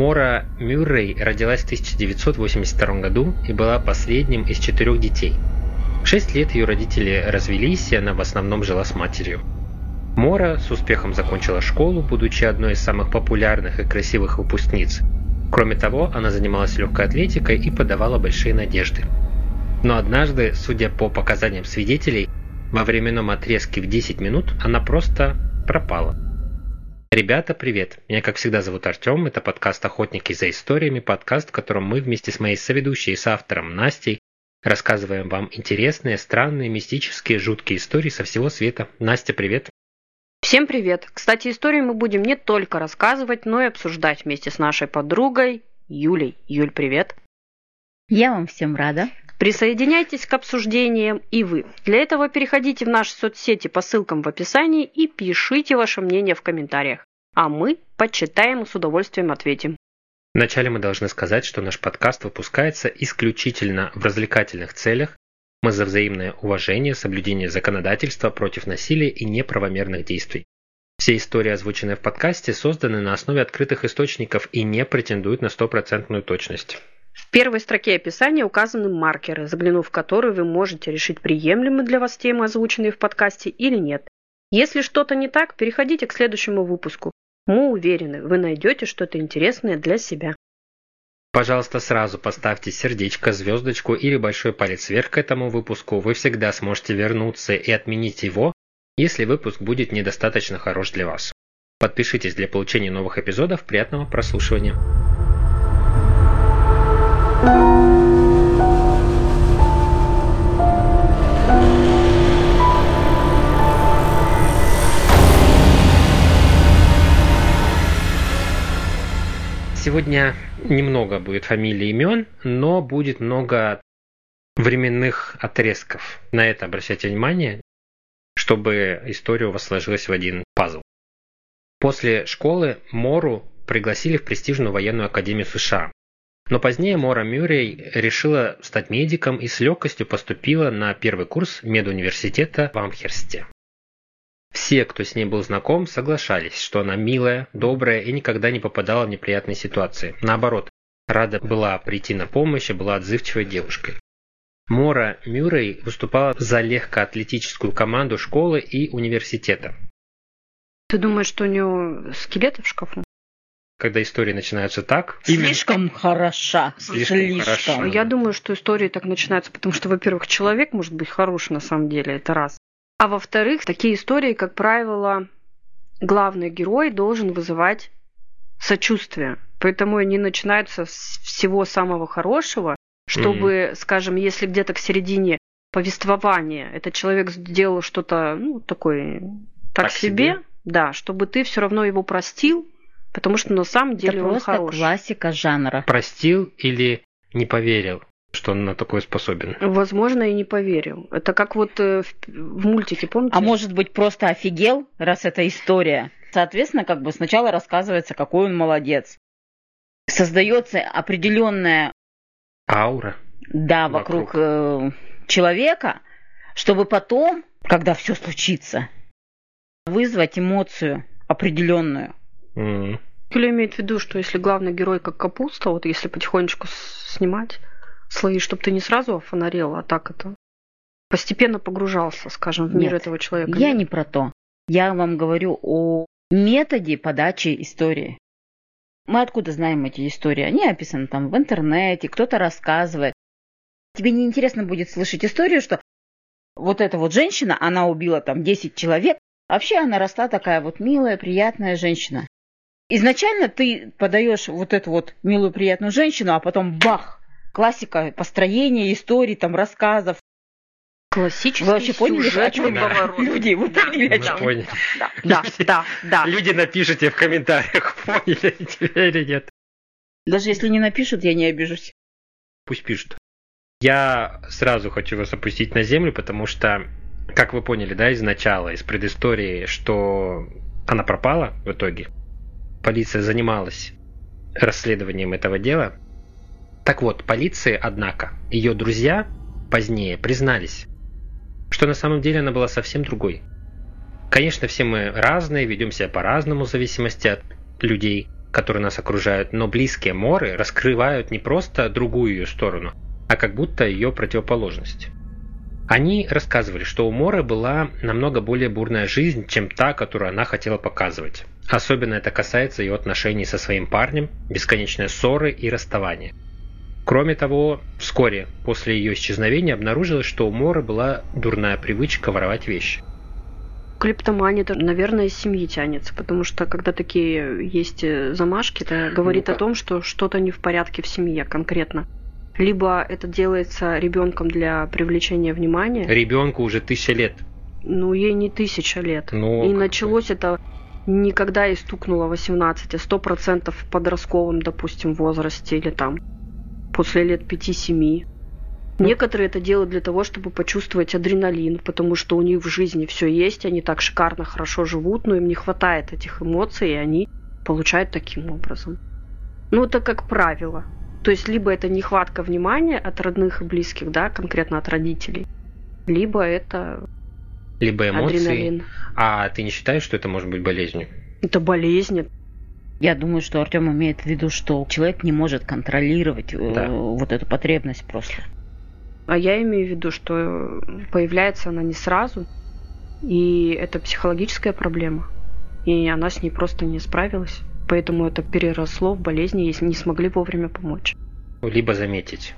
Мора Мюррей родилась в 1982 году и была последним из четырех детей. В 6 лет ее родители развелись, и она в основном жила с матерью. Мора с успехом закончила школу, будучи одной из самых популярных и красивых выпускниц. Кроме того, она занималась легкой атлетикой и подавала большие надежды. Но однажды, судя по показаниям свидетелей, во временном отрезке в 10 минут она просто пропала. Ребята, привет! Меня, как всегда, зовут Артем. Это подкаст «Охотники за историями», подкаст, в котором мы вместе с моей соведущей и соавтором Настей рассказываем вам интересные, странные, мистические, жуткие истории со всего света. Настя, привет! Всем привет! Кстати, истории мы будем не только рассказывать, но и обсуждать вместе с нашей подругой Юлей. Юль, привет! Я вам всем рада. Присоединяйтесь к обсуждениям и вы. Для этого переходите в наши соцсети по ссылкам в описании и пишите ваше мнение в комментариях. А мы почитаем и с удовольствием ответим. Вначале мы должны сказать, что наш подкаст выпускается исключительно в развлекательных целях. Мы за взаимное уважение, соблюдение законодательства против насилия и неправомерных действий. Все истории, озвученные в подкасте, созданы на основе открытых источников и не претендуют на стопроцентную точность. В первой строке описания указаны маркеры, заглянув в которые вы можете решить, приемлемы для вас темы, озвученные в подкасте, или нет. Если что-то не так, переходите к следующему выпуску. Мы уверены, вы найдете что-то интересное для себя. Пожалуйста, сразу поставьте сердечко, звездочку или большой палец вверх к этому выпуску. Вы всегда сможете вернуться и отменить его, если выпуск будет недостаточно хорош для вас. Подпишитесь для получения новых эпизодов. Приятного прослушивания. Сегодня немного будет фамилий имен, но будет много временных отрезков. На это обращайте внимание, чтобы история у вас сложилась в один пазл. После школы Мору пригласили в престижную военную академию США. Но позднее Мора Мюррей решила стать медиком и с легкостью поступила на первый курс медуниверситета в Амхерсте. Все, кто с ней был знаком, соглашались, что она милая, добрая и никогда не попадала в неприятные ситуации. Наоборот, рада была прийти на помощь и была отзывчивой девушкой. Мора Мюррей выступала за легкоатлетическую команду школы и университета. Ты думаешь, что у нее скелеты в шкафу? когда истории начинаются так. Слишком именно... хороша. Слишком, слишком. Хорошо. Я думаю, что истории так начинаются, потому что, во-первых, человек может быть хорош на самом деле, это раз. А во-вторых, такие истории, как правило, главный герой должен вызывать сочувствие. Поэтому они начинаются с всего самого хорошего, чтобы, mm-hmm. скажем, если где-то к середине повествования этот человек сделал что-то, ну, такое, так, так себе, себе, да, чтобы ты все равно его простил, Потому что на самом деле Это он просто хорош. классика жанра. Простил или не поверил, что он на такое способен? Возможно, и не поверил. Это как вот э, в, в мультике, помните? А может быть, просто офигел, раз это история. Соответственно, как бы сначала рассказывается, какой он молодец. Создается определенная аура. Да, вокруг, вокруг э, человека, чтобы потом, когда все случится, вызвать эмоцию определенную. Mm. Или имеет в виду, что если главный герой как капуста, вот если потихонечку снимать слои, чтобы ты не сразу офонарел, а так это постепенно погружался, скажем, в мир Нет, этого человека. Я не про то. Я вам говорю о методе подачи истории. Мы откуда знаем эти истории? Они описаны там в интернете, кто-то рассказывает. Тебе не интересно будет слышать историю, что вот эта вот женщина, она убила там 10 человек, вообще она росла такая вот милая, приятная женщина. Изначально ты подаешь вот эту вот милую, приятную женщину, а потом бах! Классика построения историй, там, рассказов. Классический Вы вообще поняли, о чем поворот. Люди, вы поняли, о чем? Поняли. Да, да, да, да. Люди напишите в комментариях, поняли тебя или нет. Даже если не напишут, я не обижусь. Пусть пишут. Я сразу хочу вас опустить на землю, потому что, как вы поняли, да, из начала, из предыстории, что она пропала в итоге, полиция занималась расследованием этого дела. Так вот, полиции, однако, ее друзья позднее признались, что на самом деле она была совсем другой. Конечно, все мы разные, ведем себя по-разному в зависимости от людей, которые нас окружают, но близкие Моры раскрывают не просто другую ее сторону, а как будто ее противоположность. Они рассказывали, что у Моры была намного более бурная жизнь, чем та, которую она хотела показывать. Особенно это касается ее отношений со своим парнем, бесконечные ссоры и расставания. Кроме того, вскоре после ее исчезновения обнаружилось, что у Моры была дурная привычка воровать вещи. Клептомания, это, наверное, из семьи тянется, потому что когда такие есть э, замашки, это говорит ну, о том, что что-то не в порядке в семье конкретно. Либо это делается ребенком для привлечения внимания. Ребенку уже тысяча лет. Ну, ей не тысяча лет. Ну, и началось это никогда и стукнуло 18, а 100% в подростковом, допустим, возрасте или там после лет 5-7. Ну. Некоторые это делают для того, чтобы почувствовать адреналин, потому что у них в жизни все есть, они так шикарно, хорошо живут, но им не хватает этих эмоций, и они получают таким образом. Ну, это как правило. То есть либо это нехватка внимания от родных и близких, да, конкретно от родителей, либо это либо эмоции. Адреналин. А ты не считаешь, что это может быть болезнью? Это болезнь. Я думаю, что Артем имеет в виду, что человек не может контролировать э, да. вот эту потребность просто. А я имею в виду, что появляется она не сразу, и это психологическая проблема. И она с ней просто не справилась. Поэтому это переросло в болезни, если не смогли вовремя помочь. Либо заметить.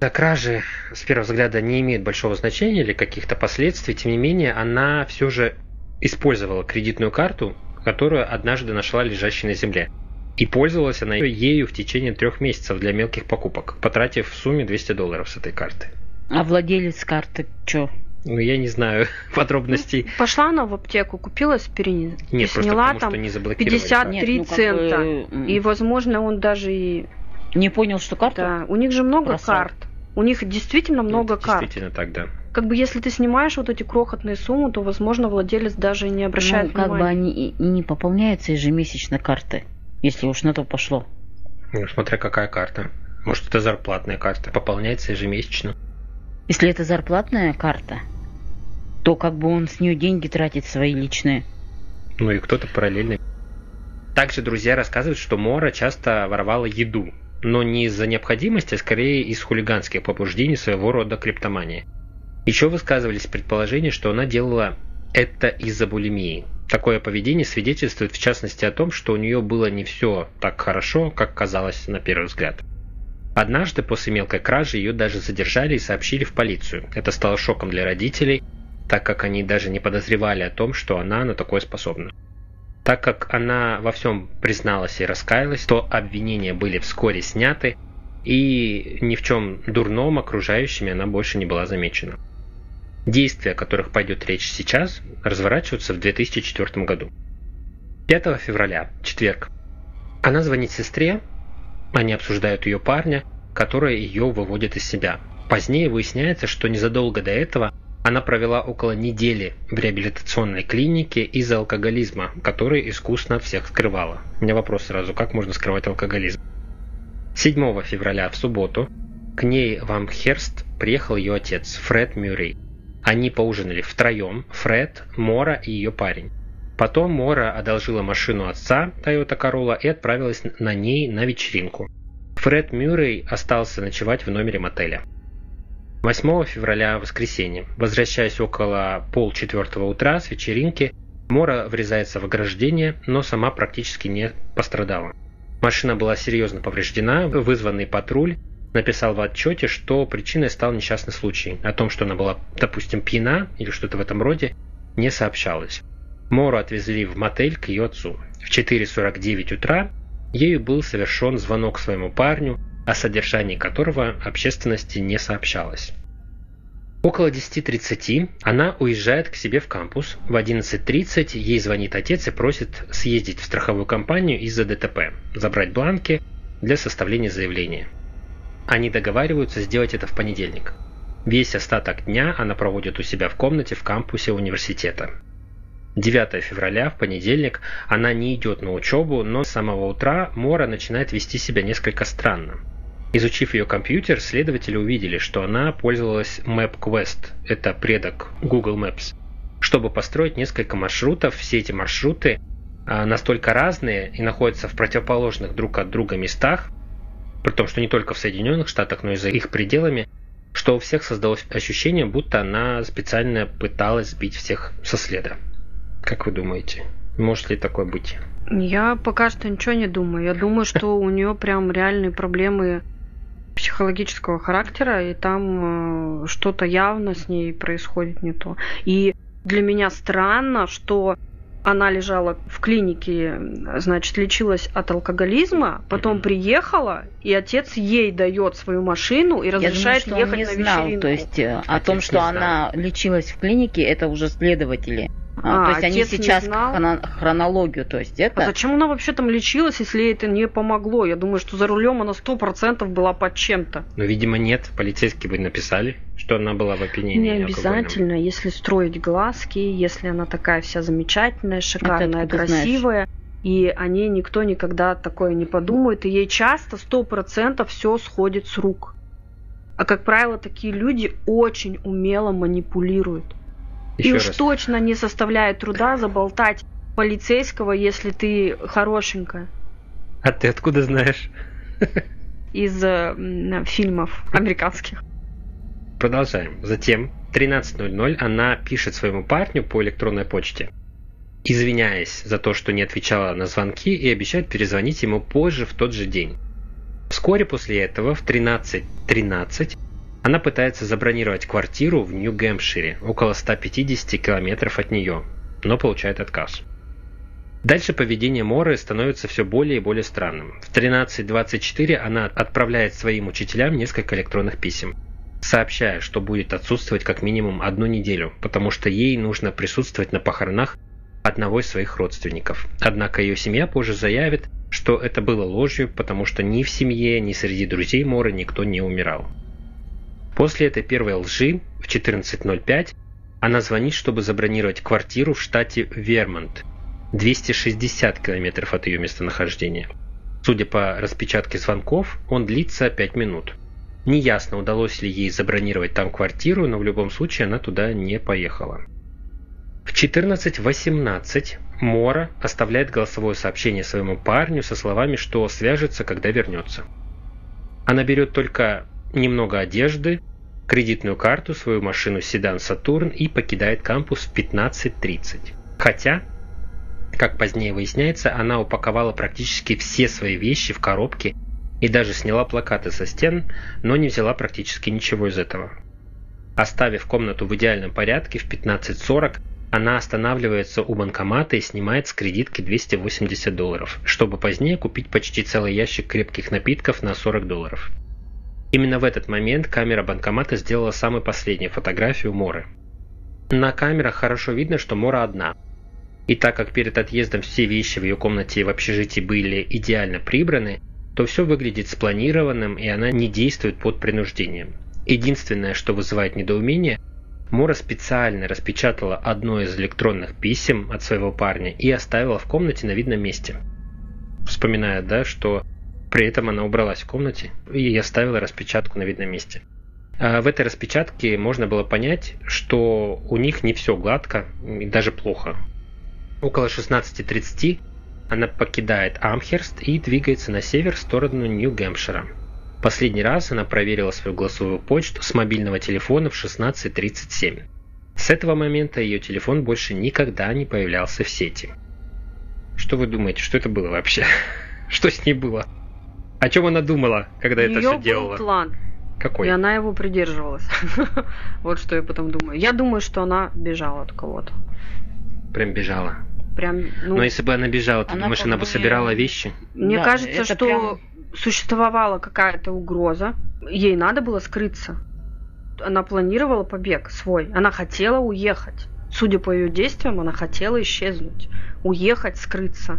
Да, кражи с первого взгляда не имеют большого значения или каких-то последствий, тем не менее, она все же использовала кредитную карту, которую однажды нашла лежащей на земле. И пользовалась она ею в течение трех месяцев для мелких покупок, потратив в сумме 200 долларов с этой карты. А владелец карты что? Ну, я не знаю подробностей. Пошла она в аптеку, купила аспирин. Нет, просто сняла потому, там что не 53 Нет, ну, цента. Бы... И, возможно, он даже и... Не понял, что карта? Да, у них же много Бросал. карт. У них действительно много Это карт. Действительно так, да. Как бы если ты снимаешь вот эти крохотные суммы, то, возможно, владелец даже не обращает ну, внимания. как бы они и не пополняются ежемесячно карты, если уж на то пошло. Ну, смотря какая карта. Может, это зарплатная карта, пополняется ежемесячно. Если это зарплатная карта, то как бы он с нее деньги тратит свои личные. Ну и кто-то параллельно. Также друзья рассказывают, что Мора часто воровала еду, но не из-за необходимости, а скорее из хулиганских побуждений своего рода криптомании. Еще высказывались предположения, что она делала это из-за булимии. Такое поведение свидетельствует в частности о том, что у нее было не все так хорошо, как казалось на первый взгляд. Однажды после мелкой кражи ее даже задержали и сообщили в полицию. Это стало шоком для родителей, так как они даже не подозревали о том, что она на такое способна. Так как она во всем призналась и раскаялась, то обвинения были вскоре сняты, и ни в чем дурном окружающими она больше не была замечена. Действия, о которых пойдет речь сейчас, разворачиваются в 2004 году. 5 февраля, четверг. Она звонит сестре, они обсуждают ее парня, который ее выводит из себя. Позднее выясняется, что незадолго до этого она провела около недели в реабилитационной клинике из-за алкоголизма, который искусно всех скрывала. У меня вопрос сразу, как можно скрывать алкоголизм? 7 февраля в субботу к ней в Амхерст приехал ее отец Фред Мюррей. Они поужинали втроем, Фред, Мора и ее парень. Потом Мора одолжила машину отца Toyota Corolla и отправилась на ней на вечеринку. Фред Мюррей остался ночевать в номере мотеля. 8 февраля, воскресенье. Возвращаясь около полчетвертого утра с вечеринки, Мора врезается в ограждение, но сама практически не пострадала. Машина была серьезно повреждена, вызванный патруль написал в отчете, что причиной стал несчастный случай. О том, что она была, допустим, пьяна или что-то в этом роде, не сообщалось. Мору отвезли в мотель к ее отцу. В 4.49 утра ею был совершен звонок своему парню, о содержании которого общественности не сообщалось. Около 10.30 она уезжает к себе в кампус. В 11.30 ей звонит отец и просит съездить в страховую компанию из-за ДТП, забрать бланки для составления заявления. Они договариваются сделать это в понедельник. Весь остаток дня она проводит у себя в комнате в кампусе университета. 9 февраля, в понедельник, она не идет на учебу, но с самого утра Мора начинает вести себя несколько странно. Изучив ее компьютер, следователи увидели, что она пользовалась MapQuest, это предок Google Maps, чтобы построить несколько маршрутов. Все эти маршруты а, настолько разные и находятся в противоположных друг от друга местах, при том, что не только в Соединенных Штатах, но и за их пределами, что у всех создалось ощущение, будто она специально пыталась сбить всех со следа. Как вы думаете, может ли такое быть? Я пока что ничего не думаю. Я думаю, что у нее прям реальные проблемы психологического характера, и там э, что-то явно с ней происходит не то. И для меня странно, что она лежала в клинике, значит, лечилась от алкоголизма, потом приехала, и отец ей дает свою машину и разрешает Я думаю, ехать он не на знал, вечеринку. то есть э, о Отец том, что она лечилась в клинике, это уже следователи. А, то есть они сейчас хронологию, то есть А это зачем она вообще там лечилась, если ей это не помогло? Я думаю, что за рулем она сто процентов была под чем-то. Но, видимо, нет. Полицейские бы написали, что она была в опьянении Не обязательно, если строить глазки, если она такая вся замечательная, шикарная, откуда красивая, и о ней никто никогда такое не подумает, и ей часто сто процентов все сходит с рук. А как правило, такие люди очень умело манипулируют. Еще и уж раз. точно не составляет труда заболтать полицейского, если ты хорошенькая. А ты откуда знаешь? Из э, фильмов американских. Продолжаем. Затем в 13.00 она пишет своему парню по электронной почте, извиняясь за то, что не отвечала на звонки и обещает перезвонить ему позже в тот же день. Вскоре после этого в 13.13 она пытается забронировать квартиру в Нью-Гэмпшире, около 150 километров от нее, но получает отказ. Дальше поведение Моры становится все более и более странным. В 13.24 она отправляет своим учителям несколько электронных писем сообщая, что будет отсутствовать как минимум одну неделю, потому что ей нужно присутствовать на похоронах одного из своих родственников. Однако ее семья позже заявит, что это было ложью, потому что ни в семье, ни среди друзей Моры никто не умирал. После этой первой лжи в 14.05 она звонит, чтобы забронировать квартиру в штате Вермонт, 260 километров от ее местонахождения. Судя по распечатке звонков, он длится 5 минут. Неясно, удалось ли ей забронировать там квартиру, но в любом случае она туда не поехала. В 14.18 Мора оставляет голосовое сообщение своему парню со словами, что свяжется, когда вернется. Она берет только немного одежды, кредитную карту, свою машину седан Сатурн и покидает кампус в 15.30. Хотя, как позднее выясняется, она упаковала практически все свои вещи в коробки и даже сняла плакаты со стен, но не взяла практически ничего из этого. Оставив комнату в идеальном порядке, в 15.40 она останавливается у банкомата и снимает с кредитки 280 долларов, чтобы позднее купить почти целый ящик крепких напитков на 40 долларов. Именно в этот момент камера банкомата сделала самую последнюю фотографию Моры. На камерах хорошо видно, что Мора одна. И так как перед отъездом все вещи в ее комнате и в общежитии были идеально прибраны, то все выглядит спланированным и она не действует под принуждением. Единственное, что вызывает недоумение, Мора специально распечатала одно из электронных писем от своего парня и оставила в комнате на видном месте. Вспоминая, да, что при этом она убралась в комнате и оставила распечатку на видном месте. А в этой распечатке можно было понять, что у них не все гладко и даже плохо. Около 16.30 она покидает Амхерст и двигается на север в сторону Нью-Гэмпшира. Последний раз она проверила свою голосовую почту с мобильного телефона в 16.37. С этого момента ее телефон больше никогда не появлялся в сети. Что вы думаете, что это было вообще? Что с ней было? О чем она думала, когда это все был делала? план, Какой? и она его придерживалась. Вот что я потом думаю. Я думаю, что она бежала от кого-то. Прям бежала. Прям, ну, Но если бы она бежала, ты Она думаешь, она бы собирала вещи? мне Да, кажется, что прям- существовала какая-то угроза. Ей надо было скрыться. Она планировала побег свой. Она хотела уехать. Судя по ее действиям, она хотела исчезнуть. Уехать, скрыться.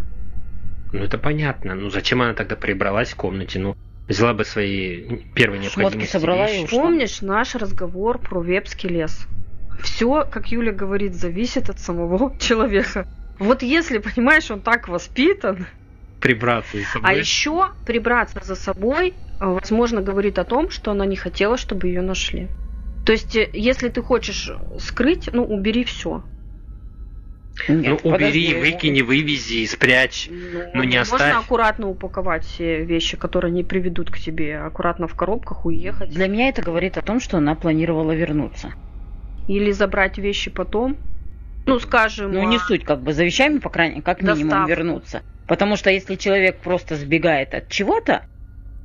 Ну это понятно. Ну зачем она тогда прибралась в комнате? Ну взяла бы свои первые Шмотки необходимости собрала и ушла. Помнишь наш разговор про Вепский лес? Все, как Юля говорит, зависит от самого человека. Вот если, понимаешь, он так воспитан, Прибраться за собой. а еще прибраться за собой, возможно, говорит о том, что она не хотела, чтобы ее нашли. То есть, э, если ты хочешь скрыть, ну, убери все. Ну, убери, подожди. выкини, вывези, спрячь. Ну, не оставь. Можно аккуратно упаковать все вещи, которые не приведут к тебе, аккуратно в коробках уехать. Для меня это говорит о том, что она планировала вернуться. Или забрать вещи потом. Ну, скажем... Ну, не а, суть, как бы за вещами, по крайней мере, как минимум Доставку. вернуться. Потому что если человек просто сбегает от чего-то,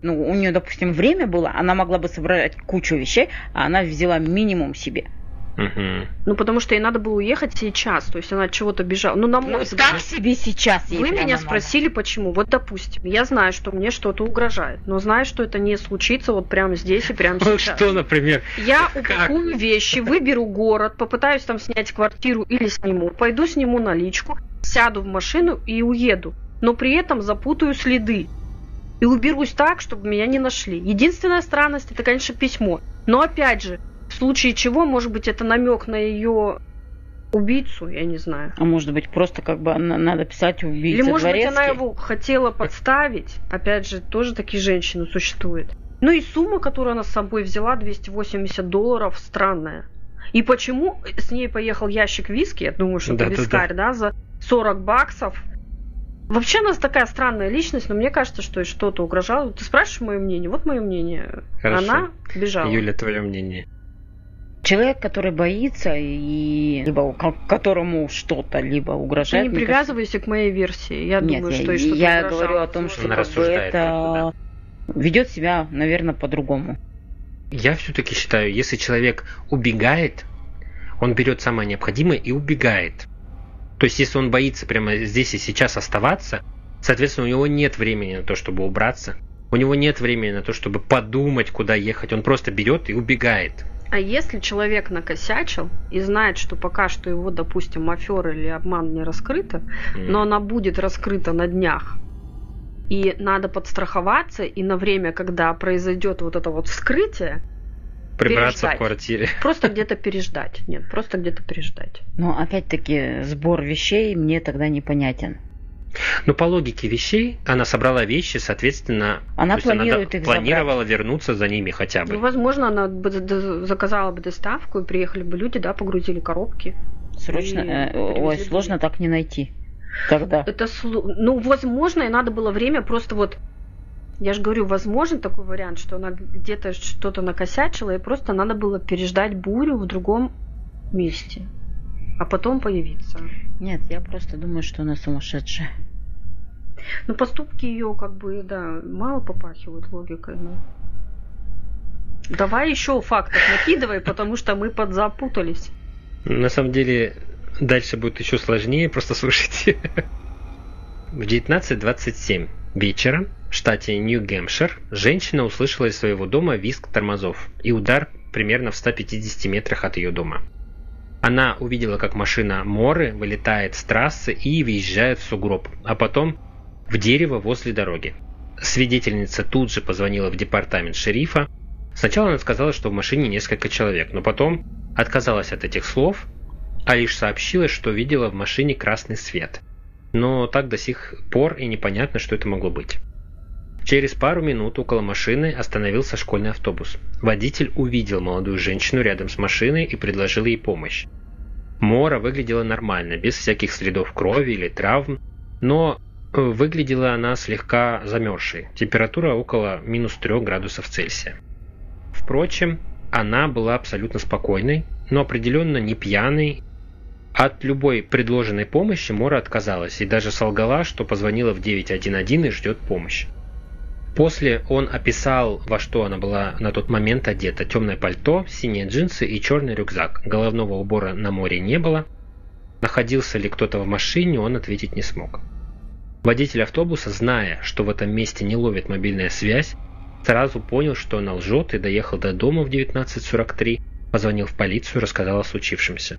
ну, у нее, допустим, время было, она могла бы собрать кучу вещей, а она взяла минимум себе. Мгм. Ну, потому что ей надо было уехать сейчас. То есть она от чего-то бежала. Ну, на мой Ну, взгляд. так себе сейчас. ей Вы меня надо. спросили, почему. Вот, допустим, я знаю, что мне что-то угрожает, но знаю, что это не случится вот прямо здесь и прямо сейчас. что, например? Я Как? упакую вещи, выберу город, попытаюсь там снять квартиру или сниму, пойду сниму наличку, сяду в машину и уеду, но при этом запутаю следы. И уберусь так, чтобы меня не нашли. Единственная странность это, конечно, письмо. Но опять же, случае чего, может быть, это намек на ее убийцу, я не знаю. А может быть, просто как бы она- надо писать убийце Или, может быть, она Дворецкий? его хотела подставить. Опять же, тоже такие женщины существуют. Ну и сумма, которую она с собой взяла, 280 долларов, странная. И почему с ней поехал ящик виски, я думаю, что это Да-да-да. вискарь, да, за 40 баксов. Вообще у нас такая странная личность, но мне кажется, что ей что-то угрожало. Ты спрашиваешь мое мнение? Вот мое мнение. Хорошо. Она бежала. Юля, твое мнение. Человек, который боится и либо ко- которому что-то либо Ты угрожает. не мне привязывайся к моей версии. Я Нет, думаю, я, что ей что-то я угрожало. говорю о том, что Она как бы рассуждает это ведет себя, наверное, по-другому. Я все-таки считаю, если человек убегает, он берет самое необходимое и убегает. То есть, если он боится прямо здесь и сейчас оставаться, соответственно, у него нет времени на то, чтобы убраться. У него нет времени на то, чтобы подумать, куда ехать. Он просто берет и убегает. А если человек накосячил и знает, что пока что его, допустим, афера или обман не раскрыта, М. но она будет раскрыта на днях, и надо подстраховаться, и на время, когда произойдет вот это вот вскрытие, Прибраться переждать. в квартире. просто где-то переждать. Нет, просто где-то переждать. Но опять-таки сбор вещей мне тогда непонятен. Но по логике вещей, она собрала вещи, соответственно, Она она планирует до- их планировала вернуться за ними хотя бы. Ну, возможно, она бы заказала бы доставку, и приехали бы люди, да, погрузили коробки. Срочно. И э, ой, сложно так не найти. Тогда. Это, ну, возможно, и надо было время просто вот я же говорю, возможен такой вариант, что она где-то что-то накосячила, и просто надо было переждать бурю в другом месте, а потом появиться. Нет, я просто думаю, что она сумасшедшая. Но поступки ее, как бы, да, мало попахивают логикой. но- Давай еще фактов накидывай, потому что мы подзапутались. На самом деле, дальше будет еще сложнее, просто слушайте. В 19.27 вечера в штате Нью-Гэмпшир женщина услышала из своего дома визг тормозов и удар примерно в 150 метрах от ее дома. Она увидела, как машина Моры вылетает с трассы и въезжает в сугроб, а потом в дерево возле дороги. Свидетельница тут же позвонила в департамент шерифа. Сначала она сказала, что в машине несколько человек, но потом отказалась от этих слов, а лишь сообщила, что видела в машине красный свет. Но так до сих пор и непонятно, что это могло быть. Через пару минут около машины остановился школьный автобус. Водитель увидел молодую женщину рядом с машиной и предложил ей помощь. Мора выглядела нормально, без всяких следов крови или травм, но э, выглядела она слегка замерзшей. Температура около минус 3 градусов Цельсия. Впрочем, она была абсолютно спокойной, но определенно не пьяной. От любой предложенной помощи Мора отказалась и даже солгала, что позвонила в 911 и ждет помощи. После он описал, во что она была на тот момент одета. Темное пальто, синие джинсы и черный рюкзак. Головного убора на море не было. Находился ли кто-то в машине, он ответить не смог. Водитель автобуса, зная, что в этом месте не ловит мобильная связь, сразу понял, что она лжет и доехал до дома в 19.43, позвонил в полицию рассказал о случившемся.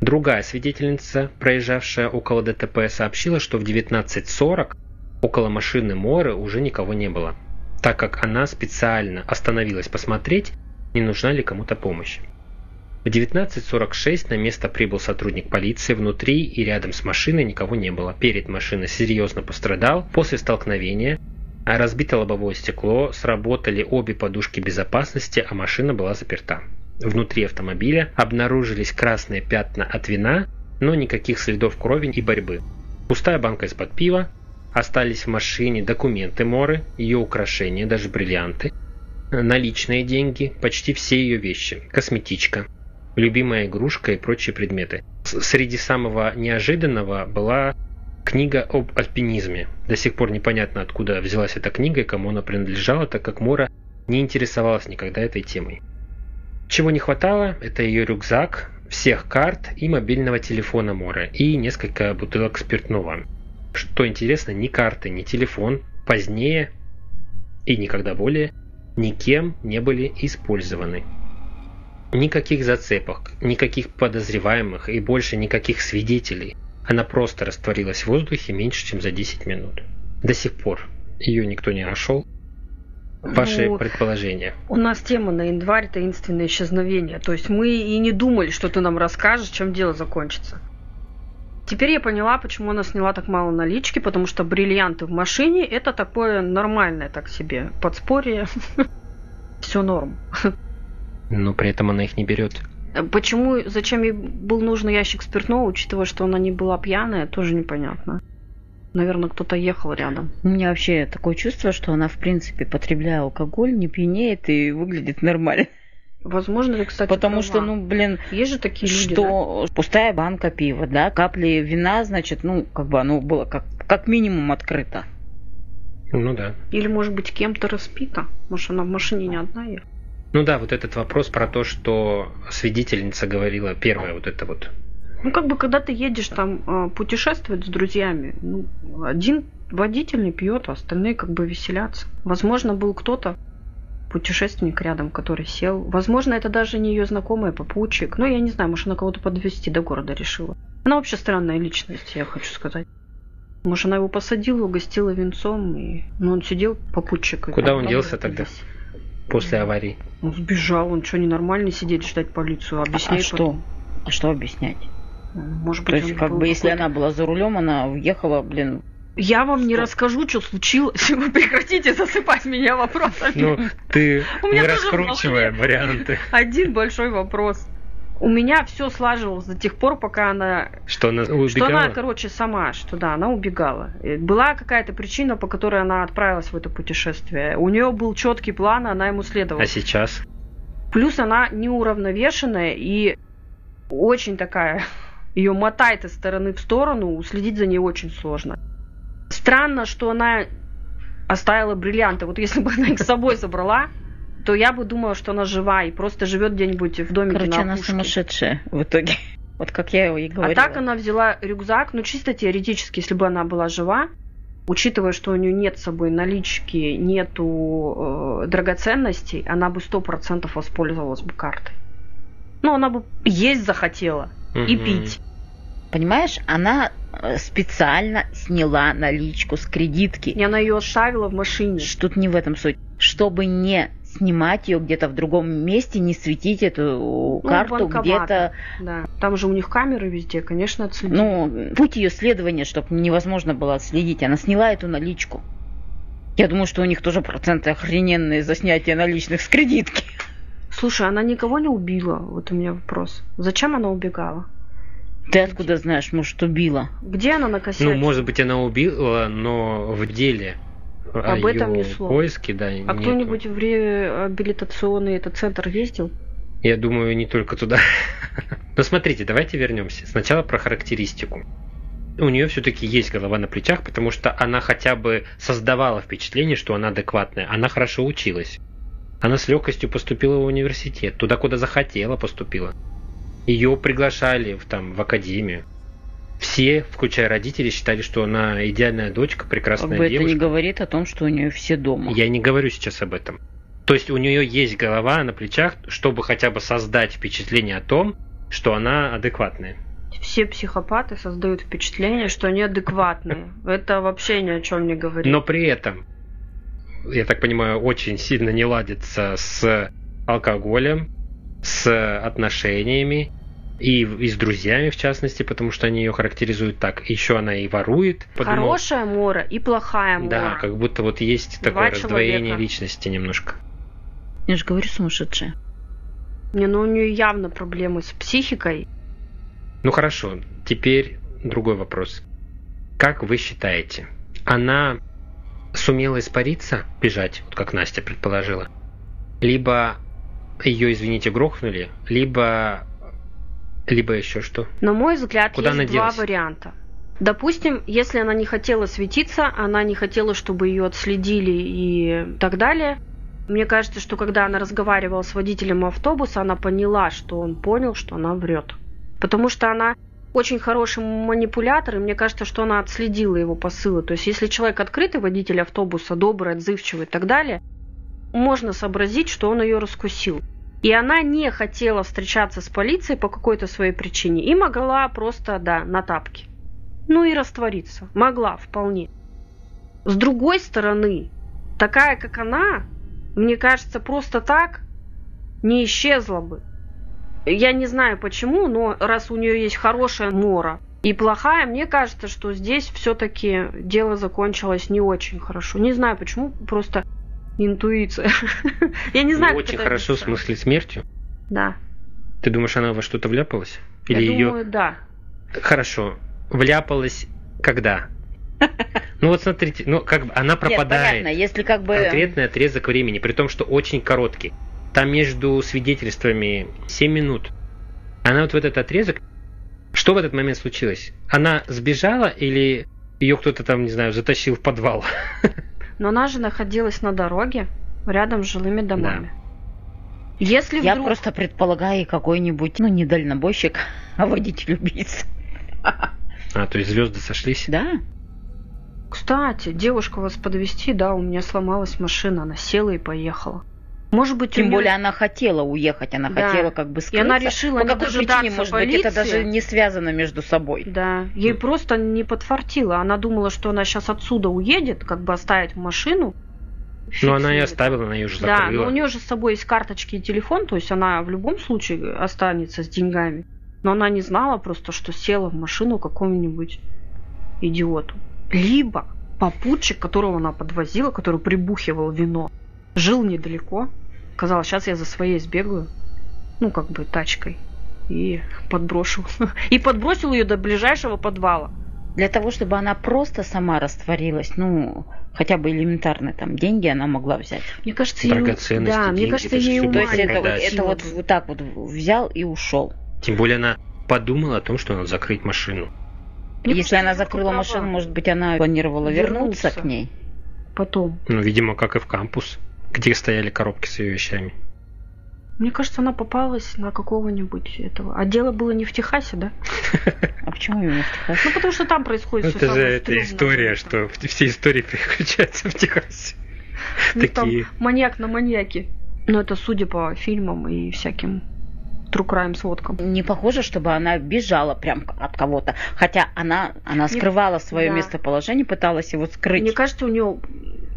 Другая свидетельница, проезжавшая около ДТП, сообщила, что в 19.40 около машины Моры уже никого не было, так как она специально остановилась посмотреть, не нужна ли кому-то помощь. В 19.46 на место прибыл сотрудник полиции, внутри и рядом с машиной никого не было. Перед машиной серьезно пострадал после столкновения, а разбито лобовое стекло, сработали обе подушки безопасности, а машина была заперта. Внутри автомобиля обнаружились красные пятна от вина, но никаких следов крови и борьбы. Пустая банка из-под пива, остались в машине документы Моры, ее украшения, даже бриллианты, наличные деньги, почти все ее вещи, косметичка, любимая игрушка и прочие предметы. Среди самого неожиданного была книга об альпинизме. До сих пор непонятно, откуда взялась эта книга и кому она принадлежала, так как Мора не интересовалась никогда этой темой. Чего не хватало, это ее рюкзак, всех карт и мобильного телефона Мора и несколько бутылок спиртного. Что интересно, ни карты, ни телефон позднее и никогда более никем не были использованы. Никаких зацепок, никаких подозреваемых и больше никаких свидетелей. Она просто растворилась в воздухе меньше, чем за 10 минут. До сих пор ее никто не нашел, Ваши ну, предположения. У нас тема на январь таинственное исчезновение. То есть мы и не думали, что ты нам расскажешь, чем дело закончится. Теперь я поняла, почему она сняла так мало налички, потому что бриллианты в машине это такое нормальное так себе подспорье. Все норм. Но при этом она их не берет. Почему, зачем ей был нужен ящик спиртного, учитывая, что она не была пьяная, тоже непонятно. Наверное, кто-то ехал рядом. У меня вообще такое чувство, что она, в принципе, потребляя алкоголь, не пьянеет и выглядит нормально. Возможно, ты, кстати, Потому права. что, ну, блин, есть же такие люди, что да? пустая банка пива, да, капли вина, значит, ну, как бы оно было как, как минимум открыто. Ну да. Или, может быть, кем-то распита. Может, она в машине не одна ехала. Ну да, вот этот вопрос про то, что свидетельница говорила, первая вот это вот ну, как бы, когда ты едешь там а, путешествовать с друзьями, ну, один водитель не пьет, а остальные как бы веселятся. Возможно, был кто-то, путешественник рядом, который сел. Возможно, это даже не ее знакомый попутчик. Ну, я не знаю, может, она кого-то подвести до города решила. Она вообще странная личность, я хочу сказать. Может, она его посадила, угостила венцом, и ну, он сидел попутчик. Куда он делся тогда? После аварии? Он сбежал, он что, ненормальный сидеть ждать полицию? Объясняй а, а что? А что объяснять? Может быть, То есть, как бы, если она была за рулем, она уехала, блин, я вам не расскажу, что случилось. Вы прекратите засыпать меня вопросами. Ну, ты не раскручивая варианты. Один большой вопрос. У меня все слаживалось до тех пор, пока она... Что она убегала? Что она, короче, сама, что да, она убегала. Была какая-то причина, по которой она отправилась в это путешествие. У нее был четкий план, она ему следовала. А сейчас? Плюс она неуравновешенная и очень такая ее мотает из стороны в сторону, уследить за ней очень сложно. Странно, что она оставила бриллианты. Вот если бы она их с собой забрала, то я бы думала, что она жива и просто живет где-нибудь в домике Короче, на она сумасшедшая в итоге. Вот как я его и говорила. А так она взяла рюкзак, ну чисто теоретически, если бы она была жива, учитывая, что у нее нет с собой налички, нету э, драгоценностей, она бы сто процентов воспользовалась бы картой. Ну, она бы есть захотела угу. и пить. Понимаешь, она специально сняла наличку с кредитки. И она ее оставила в машине. Тут не в этом суть. Чтобы не снимать ее где-то в другом месте, не светить эту ну, карту где-то. Да. Там же у них камеры везде, конечно, отследить. Ну, путь ее следования, чтобы невозможно было отследить. Она сняла эту наличку. Я думаю, что у них тоже проценты охрененные за снятие наличных с кредитки. Слушай, она никого не убила? Вот у меня вопрос. Зачем она убегала? Ты откуда знаешь, может, убила? Где она накосячила? Ну, может быть, она убила, но в деле об этом ни слова. поиске, да, А кто-нибудь в реабилитационный этот центр ездил? Я думаю, не только туда. Но смотрите, давайте вернемся. Сначала про характеристику. У нее все-таки есть голова на плечах, потому что она хотя бы создавала впечатление, что она адекватная. Она хорошо училась. Она с легкостью поступила в университет, туда, куда захотела поступила. Ее приглашали в, там, в академию. Все, включая родителей, считали, что она идеальная дочка, прекрасная как бы девушка. Это не говорит о том, что у нее все дома. Я не говорю сейчас об этом. То есть у нее есть голова на плечах, чтобы хотя бы создать впечатление о том, что она адекватная. Все психопаты создают впечатление, что они адекватные. Это вообще ни о чем не говорит. Но при этом я так понимаю, очень сильно не ладится с алкоголем, с отношениями и, и с друзьями, в частности, потому что они ее характеризуют так. Еще она и ворует. Подумал, Хорошая Мора и плохая Мора. Да, как будто вот есть Два такое человека. раздвоение личности немножко. Я же говорю, сумасшедшая. Не, ну у нее явно проблемы с психикой. Ну хорошо, теперь другой вопрос. Как вы считаете, она сумела испариться, бежать, вот как Настя предположила, либо ее, извините, грохнули, либо либо еще что? На мой взгляд, Куда есть она два делась? варианта. Допустим, если она не хотела светиться, она не хотела, чтобы ее отследили и так далее. Мне кажется, что когда она разговаривала с водителем автобуса, она поняла, что он понял, что она врет. Потому что она очень хороший манипулятор, и мне кажется, что она отследила его посылы. То есть, если человек открытый, водитель автобуса, добрый, отзывчивый и так далее, можно сообразить, что он ее раскусил. И она не хотела встречаться с полицией по какой-то своей причине и могла просто, да, на тапке. Ну и раствориться. Могла вполне. С другой стороны, такая, как она, мне кажется, просто так не исчезла бы. Я не знаю почему, но раз у нее есть хорошая мора и плохая, мне кажется, что здесь все-таки дело закончилось не очень хорошо. Не знаю почему, просто интуиция. Я не знаю, Не как очень хорошо в смысле смертью. Да. Ты думаешь, она во что-то вляпалась? Или Я ее... думаю, да. Хорошо. Вляпалась когда? Ну вот смотрите, ну как бы она Нет, пропадает. понятно, если как бы... конкретный отрезок времени, при том, что очень короткий. Там между свидетельствами 7 минут. Она вот в этот отрезок... Что в этот момент случилось? Она сбежала или ее кто-то там, не знаю, затащил в подвал? Но она же находилась на дороге рядом с жилыми домами. Если Я вдруг... просто предполагаю какой-нибудь, ну, не дальнобойщик, а водитель-убийца. А, то есть звезды сошлись? Да? Кстати, девушка вас подвести, да, у меня сломалась машина, она села и поехала. Может быть, Тем неё- более она хотела уехать, она Да. хотела как бы И скрыться. она решила По какой причине, может быть, это полиции. даже не связано между собой. Да, ей Хм. просто не подфартило. Она думала, что она сейчас отсюда уедет, как бы оставить машину. Но Фиг она и знает. оставила, она ее уже Да, закрыла. но у нее же с собой есть карточки и телефон, то есть она в любом случае останется с деньгами. Но она не знала просто, что села в машину какому-нибудь идиоту. Либо попутчик, которого она подвозила, который прибухивал вино, жил недалеко. Сказал, сейчас я за своей сбегаю, ну, как бы тачкой, и подброшу. И подбросил ее до ближайшего подвала. Для того, чтобы она просто сама растворилась, ну, хотя бы элементарно там деньги она могла взять. Мне кажется, ей... Драгоценности, Да, мне деньги, кажется, это же ей ума То есть это, вот, это вот, вот так вот взял и ушел. Тем более она подумала о том, что надо закрыть машину. Мне Если кажется, она закрыла права. машину, может быть, она планировала вернуться, Вернуться. к ней. Потом. Ну, видимо, как и в кампус, где стояли коробки с ее вещами. Мне кажется, она попалась на какого-нибудь этого. А дело было не в Техасе, да? А почему именно в Техасе? Ну, потому что там происходит всё Это же самое эта история, что все истории переключаются в Техасе. У них там Такие. маньяк на маньяке. Но это судя по фильмам и всяким true crime сводкам. Не похоже, чтобы она бежала прям от кого-то. Хотя она, она скрывала свое да. местоположение, пыталась его скрыть. Мне кажется, у нее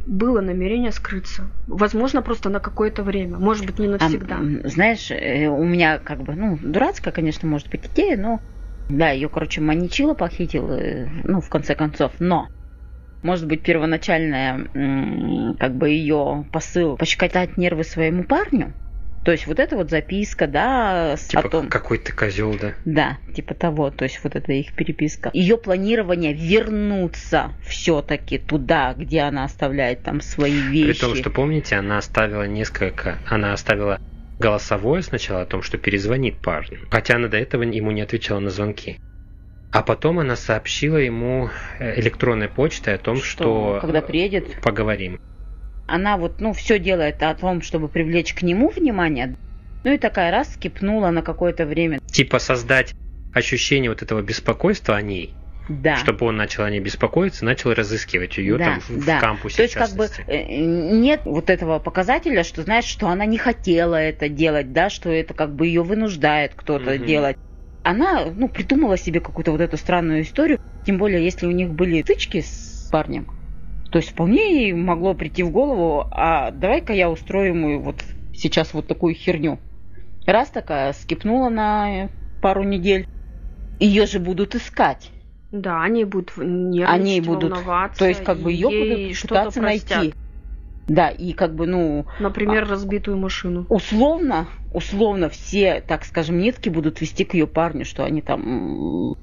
было намерение скрыться. Возможно, просто на какое-то время. Может быть, не А, навсегда. м, знаешь, э, у меня как бы, ну, дурацкая, конечно, может быть, идея, но да, ее, короче, маничила, похитил, э, ну, в конце концов, но может быть, первоначальная, как бы, ее посыл пощекотать нервы своему парню, то есть вот эта вот записка, да, с- Типа о том, какой ты козел, да? да, типа того, то есть вот это их переписка. Ее планирование вернуться все-таки туда, где она оставляет там свои вещи. При том, что помните, она оставила несколько, она оставила голосовое сначала о том, что перезвонит парню, хотя она до этого ему не отвечала на звонки. А потом она сообщила ему э, электронной почтой о том, что, когда приедет, поговорим. Она вот, ну, все делает о том, чтобы привлечь к нему внимание. Ну и такая раз скипнула на какое-то время. Типа создать ощущение вот этого беспокойства о ней, Да. чтобы он начал о ней беспокоиться, начал разыскивать ее Да, там в, да. в кампусе. То есть как бы э, нет вот этого показателя, что знаешь, что она не хотела это делать, да, что это как бы ее вынуждает кто-то Мгм. делать. Она, ну, придумала себе какую-то вот эту странную историю, тем более, если у них были тычки с парнем, то есть вполне ей могло прийти в голову, а давай-ка я устрою ему вот сейчас вот такую херню. Раз такая скипнула на пару недель, ее же будут искать. Да, они будут нервничать, Они будут- волноваться. То есть, как бы ее будут пытаться простят. найти. Да, и как бы, ну, Например, А. разбитую машину. условно, условно все, так скажем, нитки будут вести к ее парню, что они там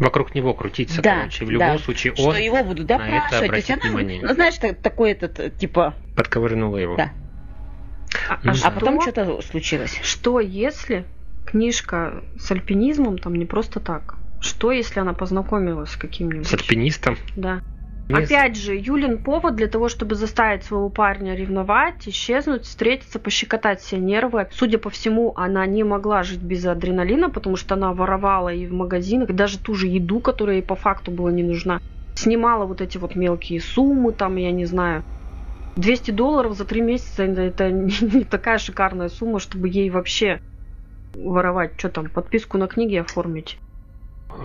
Вокруг него крутиться, Да, короче. В любом да. случае Что он его будут на это допрашивать. То есть она, внимание. ну, знаешь, так- такой этот, э, типа... подковырнула его. Да. А, а. А потом что- что-то случилось. Что если книжка с альпинизмом там не просто так? Что если она познакомилась с каким-нибудь? С альпинистом. Да. Мне Опять же, Юлин повод для того, чтобы заставить своего парня ревновать, исчезнуть, встретиться, пощекотать все нервы. Судя по всему, она не могла жить без адреналина, потому что она воровала и в магазинах, даже ту же еду, которая ей по факту была не нужна. Снимала вот эти вот мелкие суммы, там, я не знаю, 200 долларов за три месяца это- не, такая шикарная сумма, чтобы ей вообще воровать. Что там, подписку на книги оформить?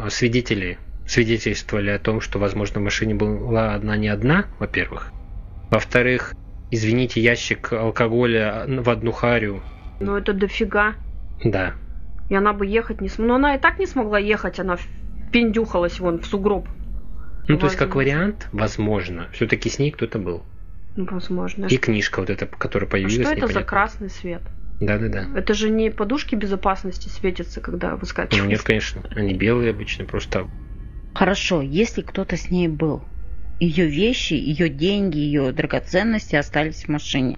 свидетели свидетельствовали о том, что, возможно, в машине была одна не одна, во-первых. Во-вторых, извините, ящик алкоголя в одну харю. Ну это дофига. Да. И она бы ехать не смогла. Но она и так не смогла ехать, она пиндюхалась вон в сугроб. Ну, то есть, как вариант, возможно, все-таки с ней кто-то был. Ну, возможно. И книжка вот эта, которая А появилась. что это за непонятно. красный свет? Да-да-да. Это же не подушки безопасности светятся, когда Ну, выскакивают. нет, конечно. Они белые обычно, просто Хорошо, если кто-то с ней был, ее вещи, ее деньги, ее драгоценности остались в машине.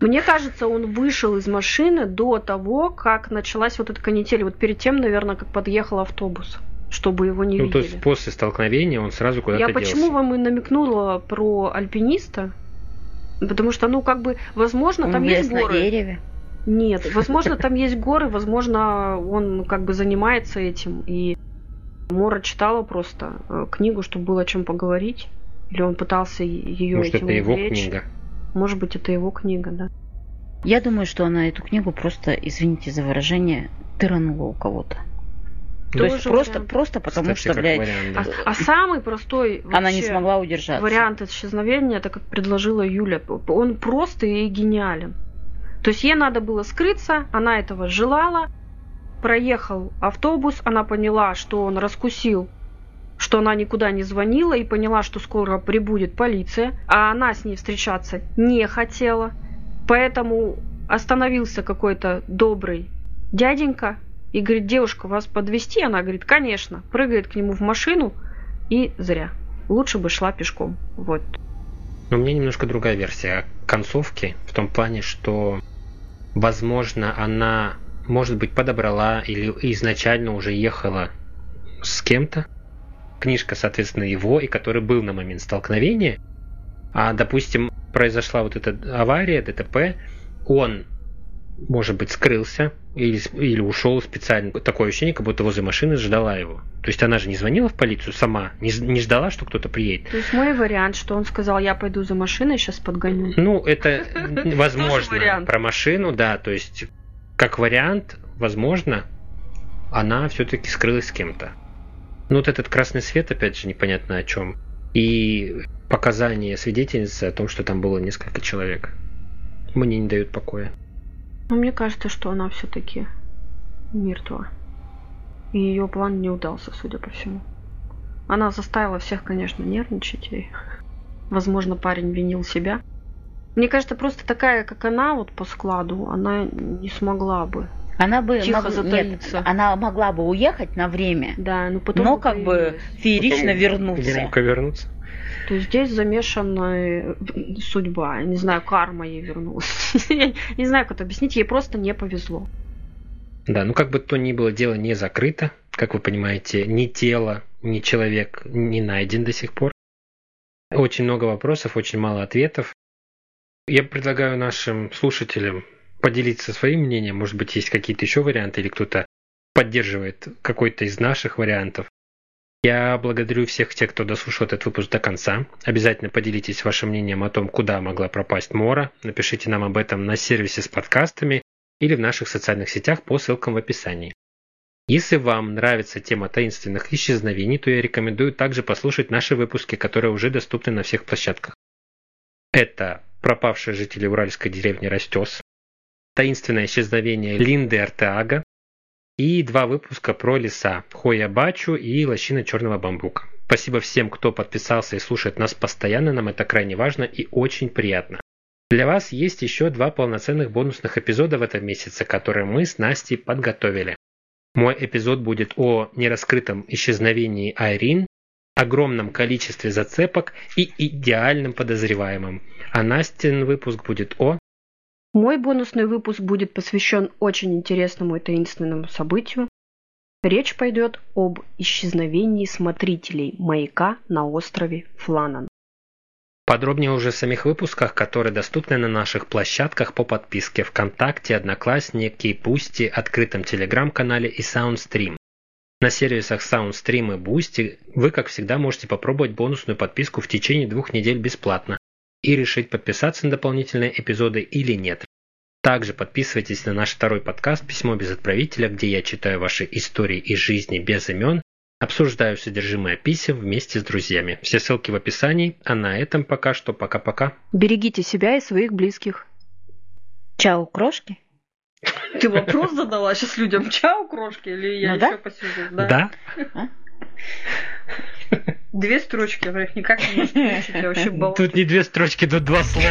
Мне кажется, он вышел из машины до того, как началась вот эта канитель. Вот перед тем, наверное, как подъехал автобус, чтобы его не Ну, то видели. есть после столкновения он сразу куда-то Я почему делся. вам и намекнула про альпиниста? Потому что, ну, как бы, возможно, Он там есть на горы. дереве. Нет, возможно, там есть горы, возможно, он как бы занимается этим. И Мора читала просто э, книгу, чтобы было о чем поговорить. Или он пытался ее Может, это его книга. Может быть, это его книга, да. Я думаю, что она эту книгу просто, извините за выражение, тыранула у кого-то. То есть просто, вариант. просто потому Кстати, что, блядь, вариант, А, да. а самый простой она не смогла удержаться. вариант исчезновения, это как предложила Юля. Он просто и гениален. То есть ей надо было скрыться, она этого желала. Проехал автобус, она поняла, что он раскусил, что она никуда не звонила и поняла, что скоро прибудет полиция, а она с ней встречаться не хотела. Поэтому остановился какой-то добрый дяденька и говорит, девушка, вас подвести? Она говорит, конечно. Прыгает к нему в машину и зря. Лучше бы шла пешком. Вот. Но у меня немножко другая версия концовки, в том плане, что, возможно, она, может быть, подобрала или изначально уже ехала с кем-то. Книжка, соответственно, его, и который был на момент столкновения. А, допустим, произошла вот эта авария, ДТП, он, может быть, скрылся или, или ушел специально. Такое ощущение, как будто возле машины ждала его. То есть она же не звонила в полицию сама, не, не ждала, что кто-то приедет. То есть мой вариант, что он сказал, я пойду за машиной, сейчас подгоню. Ну, это возможно. Про машину, да, то есть, как вариант, возможно, она все-таки скрылась с кем-то. Ну, вот этот красный свет, опять же, непонятно о чем. И показания свидетельницы о том, что там было несколько человек. Мне не дают покоя. Но мне кажется, что она все-таки мертва. И ее план не удался, судя по всему. Она заставила всех, конечно, нервничать. И, возможно, парень винил себя. Мне кажется, просто такая, как она, вот по складу, она не смогла бы. Она бы Тихо мог- затаиться. Нет, она могла бы уехать на время, Да, но потом но бы как бы феерично Потом вернуться. Громко вернуться. То есть здесь замешана э, судьба. Я не знаю, карма ей вернулась. Не знаю, как это объяснить. Ей просто не повезло. Да, ну как бы то ни было, дело не закрыто. Как вы понимаете, ни тело, ни человек не найден до сих пор. Очень много вопросов, очень мало ответов. Я предлагаю нашим слушателям поделиться своим мнением. Может быть, есть какие-то еще варианты, или кто-то поддерживает какой-то из наших вариантов. Я благодарю всех тех, кто дослушал этот выпуск до конца. Обязательно поделитесь вашим мнением о том, куда могла пропасть Мора. Напишите нам об этом на сервисе с подкастами или в наших социальных сетях по ссылкам в описании. Если вам нравится тема таинственных исчезновений, то я рекомендую также послушать наши выпуски, которые уже доступны на всех площадках. Это «Пропавшие жители уральской деревни Растес», «Таинственное исчезновение Линды Артеага» и два выпуска про леса «Хоя Бачу» и «Лощина черного бамбука». Спасибо всем, кто подписался и слушает нас постоянно, нам это крайне важно и очень приятно. Для вас есть еще два полноценных бонусных эпизода в этом месяце, которые мы с Настей подготовили. Мой эпизод будет о нераскрытом исчезновении Айрин, огромном количестве зацепок и идеальном подозреваемом. А Настин выпуск будет о... Мой бонусный выпуск будет посвящен очень интересному и таинственному событию. Речь пойдет об исчезновении смотрителей маяка на острове Фланан. Подробнее уже в самих выпусках, которые доступны на наших площадках по подписке ВКонтакте, Одноклассники, Пусти, открытом Телеграм-канале и Soundstream. На сервисах Soundstream и Boosty вы, как всегда, можете попробовать бонусную подписку в течение двух недель бесплатно и решить, подписаться на дополнительные эпизоды или нет. Также подписывайтесь на наш второй подкаст «Письмо без отправителя», где я читаю ваши истории из жизни без имен Обсуждаю содержимое писем вместе с друзьями. Все ссылки в описании, а на этом пока что пока-пока. Берегите себя и своих близких. Чао, крошки. Ты вопрос задала сейчас людям. Чао, крошки, или я Ну еще да. посижу? Да? Две строчки, я их никак не могу включить, я вообще балдею. Тут не две строчки, тут два слова.